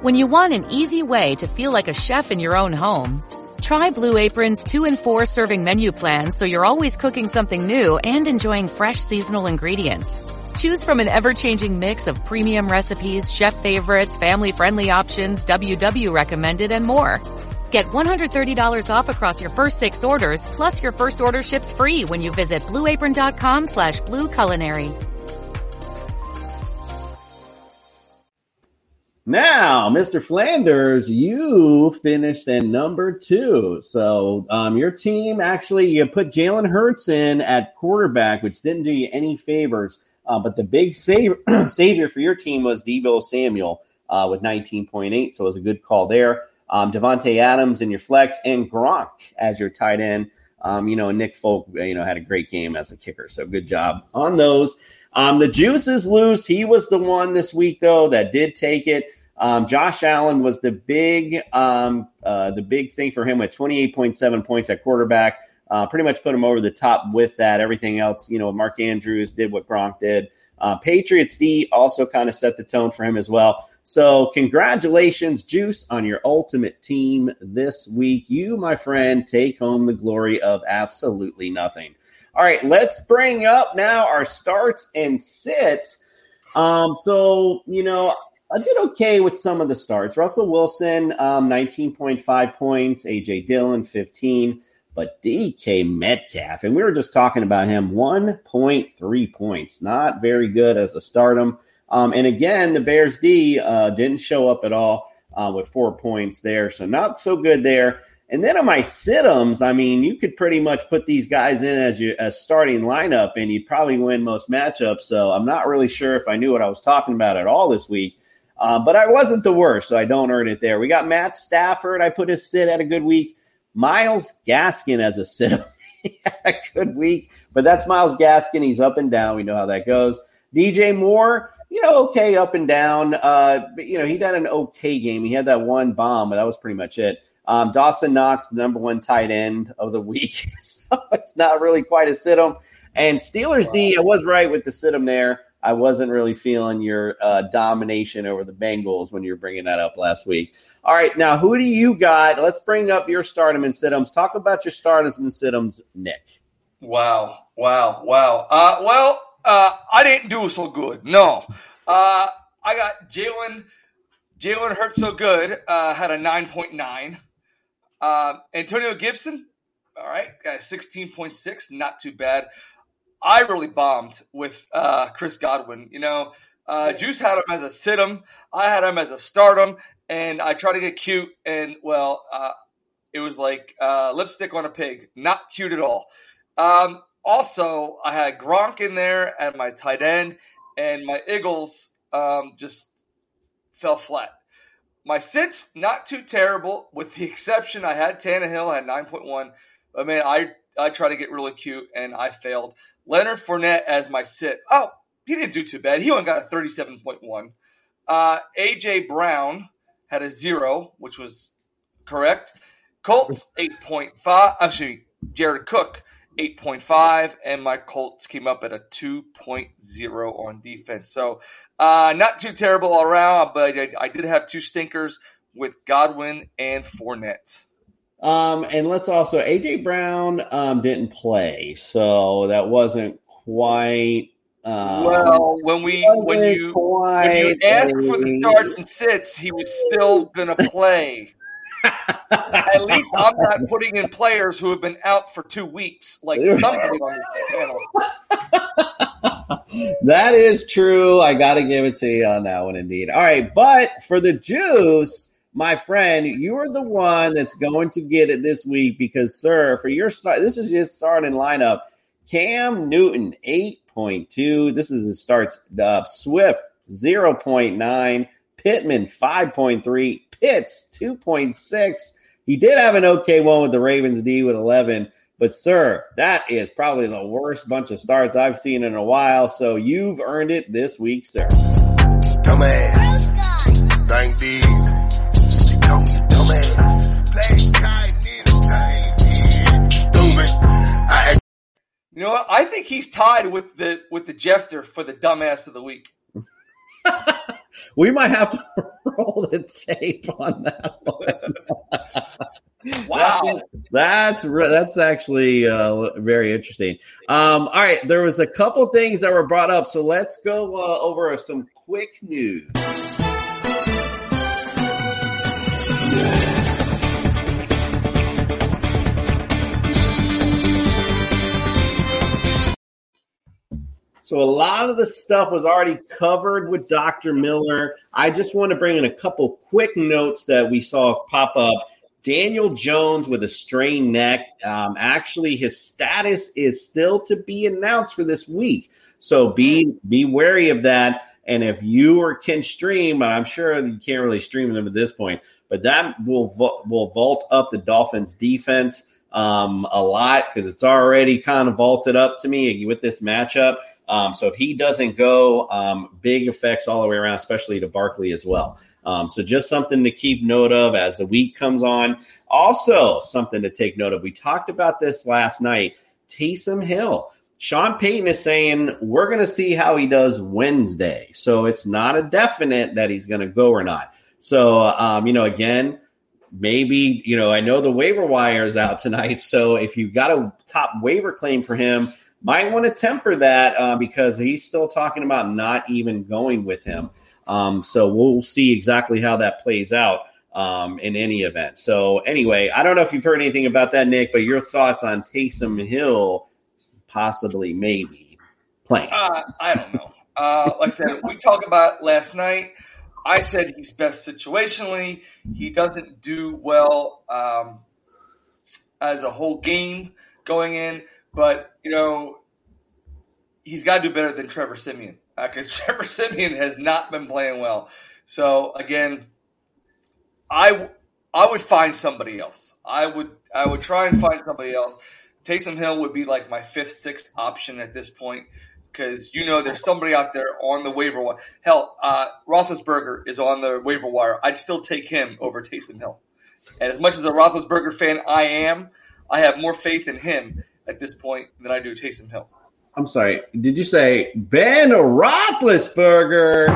S16: When you want an easy way to feel like a chef in your own home, try Blue Apron's 2 and 4 serving menu plans so you're always cooking something new and enjoying fresh seasonal ingredients. Choose from an ever-changing mix of premium recipes, chef favorites, family-friendly options, WW recommended, and more. Get $130 off across your first six orders, plus your first order ships free when you visit blueapron.com slash blueculinary.
S3: Now, Mr. Flanders, you finished in number two. So, um, your team actually, you put Jalen Hurts in at quarterback, which didn't do you any favors. Uh, but the big savior, savior for your team was Deebo Samuel uh, with 19.8. So, it was a good call there. Um, Davante Adams in your flex and Gronk as your tight end. Um, you know, Nick Folk, you know, had a great game as a kicker. So, good job on those. Um, the juice is loose. He was the one this week, though, that did take it. Um, Josh Allen was the big, um, uh, the big thing for him at 28.7 points at quarterback. Uh, pretty much put him over the top with that. Everything else, you know, Mark Andrews did what Gronk did. Uh, Patriots D also kind of set the tone for him as well. So, congratulations, Juice, on your ultimate team this week. You, my friend, take home the glory of absolutely nothing. All right, let's bring up now our starts and sits. Um, so, you know, I did okay with some of the starts. Russell Wilson, um, 19.5 points. AJ Dillon, 15. But DK Metcalf, and we were just talking about him, 1.3 points. Not very good as a stardom. Um, and again, the Bears D uh, didn't show up at all uh, with four points there. So not so good there. And then on my situms, I mean, you could pretty much put these guys in as your as starting lineup, and you'd probably win most matchups. So I'm not really sure if I knew what I was talking about at all this week. Uh, but I wasn't the worst, so I don't earn it there. We got Matt Stafford. I put his sit at a good week. Myles Gaskin as a sit. a good week, but that's Myles Gaskin. He's up and down. We know how that goes. DJ Moore, you know, okay, up and down. Uh, but, you know, he had an okay game. He had that one bomb, but that was pretty much it. Um, Dawson Knox, the number one tight end of the week. so it's not really quite a sit 'em. And Steelers D, I was right with the sit 'em there. I wasn't really feeling your uh, domination over the Bengals when you were bringing that up last week. All right, now who do you got? Let's bring up your stardom and situms. Talk about your stardom and situms, Nick.
S4: Wow, wow, wow. Uh, well, uh, I didn't do so good. No, uh, I got Jalen. Jalen hurt so good. Uh, had a nine point nine. Uh, Antonio Gibson. All right, got sixteen point six. Not too bad. I really bombed with uh, Chris Godwin. You know, uh, Juice had him as a situm. I had him as a stardom, and I tried to get cute, and well, uh, it was like uh, lipstick on a pig. Not cute at all. Um, also, I had Gronk in there at my tight end, and my Eagles um, just fell flat. My sits not too terrible, with the exception I had Tannehill at nine point one, but man, I I tried to get really cute and I failed. Leonard Fournette as my sit. Oh, he didn't do too bad. He only got a thirty seven point one. Uh, AJ Brown had a zero, which was correct. Colts eight point five. Actually, Jared Cook 8.5, and my Colts came up at a 2.0 on defense. So, uh, not too terrible all around, but I, I did have two stinkers with Godwin and Fournette.
S3: Um, and let's also AJ Brown um, didn't play, so that wasn't quite. Um,
S4: well, when we when you when you asked for the starts and sits, he was still gonna play. At least I'm not putting in players who have been out for two weeks, like somebody on this panel.
S3: that is true. I got to give it to you on that one, indeed. All right, but for the juice, my friend, you are the one that's going to get it this week because, sir, for your start, this is just starting lineup. Cam Newton, 8.2. This is his starts. Uh, Swift, 0.9. Pittman, 5.3. Pitts, 2.6. He did have an okay one with the Ravens D with 11. But, sir, that is probably the worst bunch of starts I've seen in a while. So you've earned it this week, sir.
S15: Dumbass. Thank these.
S4: You know what? I think he's tied with the with the Jeffter for the dumbass of the week.
S3: We might have to roll the tape on that one.
S4: Wow.
S3: That's re- that's actually uh, very interesting. Um, all right, there was a couple things that were brought up, so let's go uh, over some quick news. So a lot of the stuff was already covered with Dr. Miller. I just want to bring in a couple quick notes that we saw pop up. Daniel Jones with a strained neck. Um, actually, his status is still to be announced for this week. So be be wary of that. And if you or can stream, I'm sure you can't really stream them at this point, but that will will vault up the Dolphins defense um, a lot because it's already kind of vaulted up to me with this matchup. Um, so if he doesn't go, um, big effects all the way around, especially to Barkley as well. Um, so just something to keep note of as the week comes on. Also, something to take note of. We talked about this last night. Taysom Hill. Sean Payton is saying we're going to see how he does Wednesday. So it's not a definite that he's going to go or not. So, um, you know, again, maybe, you know, I know the waiver wire is out tonight. So if you've got a top waiver claim for him, might want to temper that uh, because he's still talking about not even going with him. Um, so we'll see exactly how that plays out um, in any event. So anyway, I don't know if you've heard anything about that, Nick, but your thoughts on Taysom Hill possibly, maybe playing?
S4: Uh, I don't know. Uh, like I said, we talked about last night. I said he's best situationally. He doesn't do well um, as a whole game going in, but you know he's got to do better than Trevor Siemian because uh, Trevor Siemian has not been playing well. So again, I I would find somebody else. I would I would try and find somebody else. Taysom Hill would be like my fifth, sixth option at this point because you know there's somebody out there on the waiver wire. Hell, uh, Roethlisberger is on the waiver wire. I'd still take him over Taysom Hill. And as much as a Roethlisberger fan I am, I have more faith in him at this point than I do Taysom Hill.
S3: I'm sorry. Did you say Ben Roethlisberger?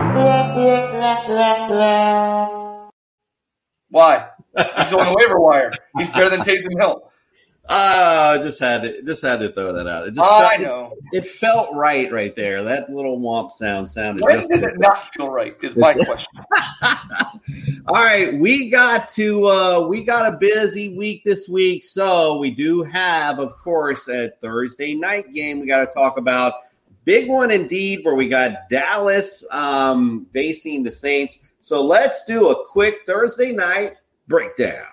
S4: Why? He's on the waiver wire. He's better than Taysom Hill.
S3: Uh, just had to just had to throw that out. It just
S4: Oh,
S3: felt,
S4: I know.
S3: It felt right right there. That little womp sound sounded.
S4: When
S3: just
S4: does it not feel right? Is my question.
S3: All right, we got to uh we got a busy week this week, so we do have, of course, a Thursday night game we got to talk about. Big one indeed, where we got Dallas um facing the Saints. So let's do a quick Thursday night breakdown.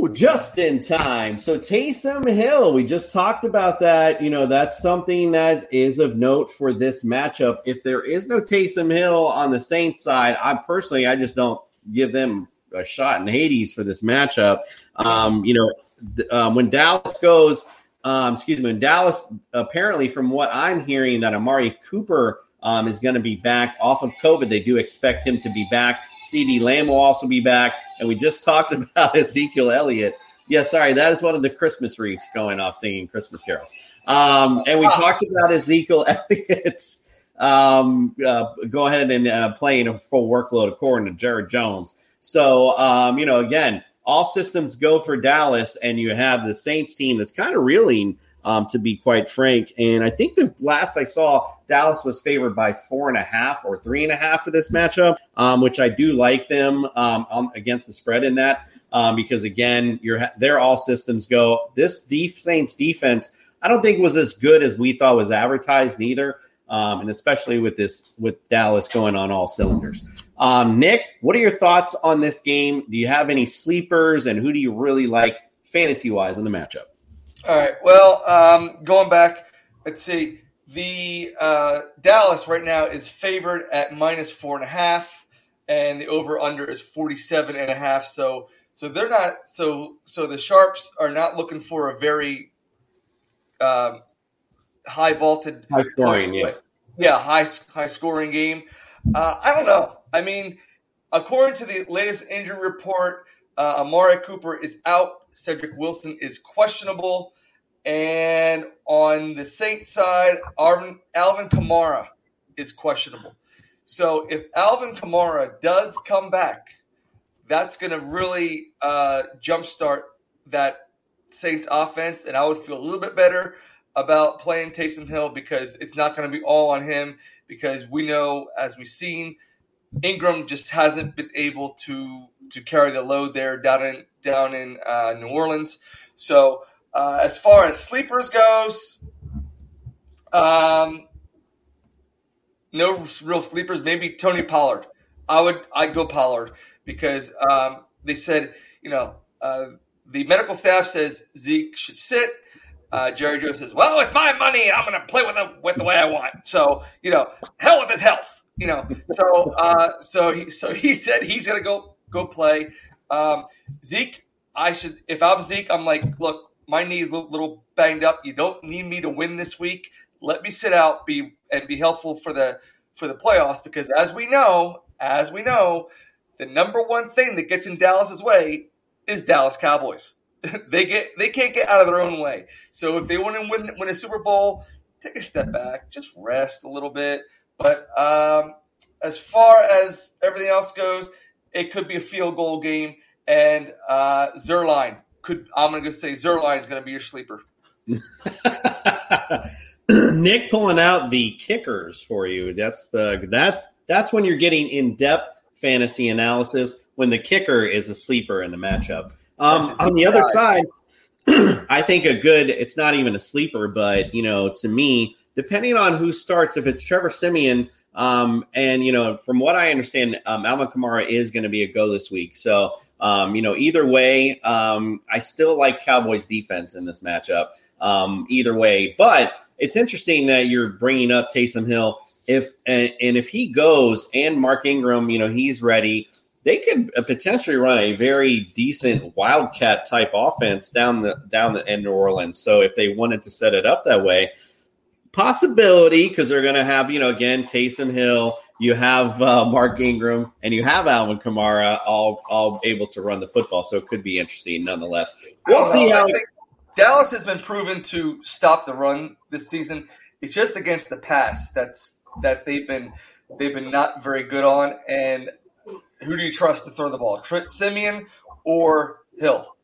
S3: Woo, just in time. So Taysom Hill, we just talked about that. You know, that's something that is of note for this matchup. If there is no Taysom Hill on the Saints side, I personally, I just don't give them a shot in Hades for this matchup. Um, you know, th- um, when Dallas goes, um, excuse me, when Dallas apparently, from what I'm hearing, that Amari Cooper um, is going to be back off of COVID. They do expect him to be back. CeeDee Lamb will also be back. And we just talked about Ezekiel Elliott. Yeah, sorry, that is one of the Christmas reefs going off singing Christmas carols. Um, and we talked about Ezekiel Elliott's um, uh, go ahead and uh, playing a full workload according to Jared Jones. So, um, you know, again, all systems go for Dallas, and you have the Saints team that's kind of reeling um, to be quite frank. And I think the last I saw, Dallas was favored by four and a half or three and a half for this matchup, um, which I do like them um, against the spread in that. Um, because again, you're they're all systems go. This Saints defense, I don't think was as good as we thought was advertised, neither. Um, and especially with this with Dallas going on all cylinders. Um, Nick, what are your thoughts on this game? Do you have any sleepers, and who do you really like fantasy wise in the matchup?
S4: All right. Well, um, going back, let's see. The uh, Dallas right now is favored at minus four and a half, and the over under is 47 and a half. So, so they're not so so the sharps are not looking for a very um, high vaulted,
S3: high scoring, yeah,
S4: yeah, high high scoring game. Uh, I don't know. I mean, according to the latest injury report, uh, Amari Cooper is out. Cedric Wilson is questionable. And on the Saints side, Alvin, Alvin Kamara is questionable. So if Alvin Kamara does come back, that's going to really uh, jumpstart that Saints offense, and I would feel a little bit better about playing Taysom Hill because it's not going to be all on him. Because we know, as we've seen, Ingram just hasn't been able to to carry the load there down in down in uh, New Orleans. So uh, as far as sleepers goes, um, no real sleepers. Maybe Tony Pollard. I would I'd go Pollard because um, they said you know uh, the medical staff says Zeke should sit. Uh, Jerry Joe says, "Well, it's my money. I'm going to play with it with the way I want." So you know, hell with his health. You know, so uh, so he so he said he's going to go go play. Um, Zeke, I should if I'm Zeke, I'm like, look, my knee's a little banged up. You don't need me to win this week. Let me sit out, be and be helpful for the for the playoffs because as we know, as we know, the number one thing that gets in Dallas's way is Dallas Cowboys. they get they can't get out of their own way. So if they want to win win a Super Bowl, take a step back, just rest a little bit. But um, as far as everything else goes, it could be a field goal game, and uh, Zuerlein could. I'm going to say Zuerlein is going to be your sleeper.
S3: Nick pulling out the kickers for you. That's the that's that's when you're getting in depth fantasy analysis when the kicker is a sleeper in the matchup. Um, on the other side, I think a good. It's not even a sleeper, but you know, to me, depending on who starts, if it's Trevor Siemian, um, and you know, from what I understand, um, Alvin Kamara is going to be a go this week. So, um, you know, either way, um, I still like Cowboys defense in this matchup. Um, either way, but it's interesting that you're bringing up Taysom Hill. If and, and if he goes and Mark Ingram, you know, he's ready. They could potentially run a very decent wildcat type offense down the down the in New Orleans. So if they wanted to set it up that way, possibility because they're going to have, you know, again, Taysom Hill, you have uh, Mark Ingram, and you have Alvin Kamara all all able to run the football. So it could be interesting nonetheless. We'll see
S4: know.
S3: how.
S4: I think Dallas has been proven to stop the run this season. It's just against the pass that's that they've been they've been not very good on. And who do you trust to throw the ball, Trent Siemian or Hill?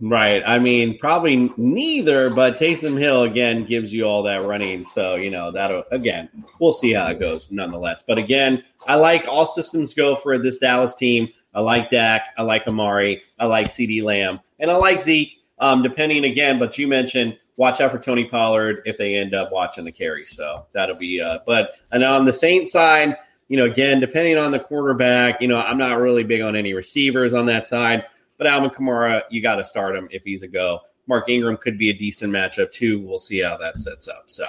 S3: Right. I mean, probably neither, but Taysom Hill again gives you all that running. So, you know, that'll again, we'll see how it goes nonetheless. But again, I like all systems go for this Dallas team. I like Dak. I like Amari. I like CeeDee Lamb. And I like Zeke. Um, depending again, but you mentioned watch out for Tony Pollard if they end up watching the carry. So that'll be uh but and on the Saints side, you know, again, depending on the quarterback, you know, I'm not really big on any receivers on that side. But Alvin Kamara, you got to start him if he's a go. Mark Ingram could be a decent matchup too. We'll see how that sets up. So,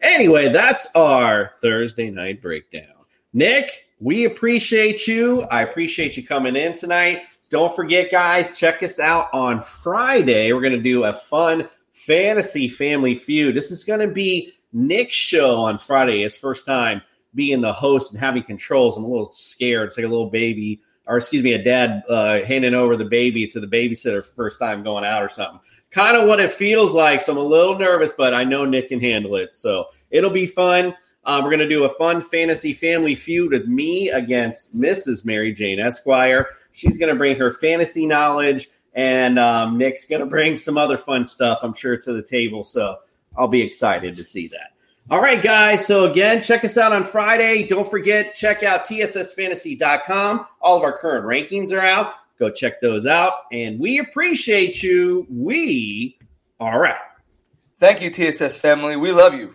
S3: anyway, that's our Thursday night breakdown. Nick, we appreciate you. I appreciate you coming in tonight. Don't forget, guys, check us out on Friday. We're going to do a fun fantasy family feud. This is going to be Nick's show on Friday. His first time being the host and having controls. I'm a little scared. It's like a little baby or excuse me, a dad uh, handing over the baby to the babysitter first time going out or something. Kind of what it feels like. So I'm a little nervous, but I know Nick can handle it. So it'll be fun. Um, we're going to do a fun fantasy family feud with me against Mrs. Mary Jane Esquire. She's going to bring her fantasy knowledge and um, Nick's going to bring some other fun stuff, I'm sure, to the table. So I'll be excited to see that. All right, guys. So again, check us out on Friday. Don't forget, check out tssfantasy.com. All of our current rankings are out. Go check those out. And we appreciate you. We are out.
S4: Thank you, TSS family. We love you.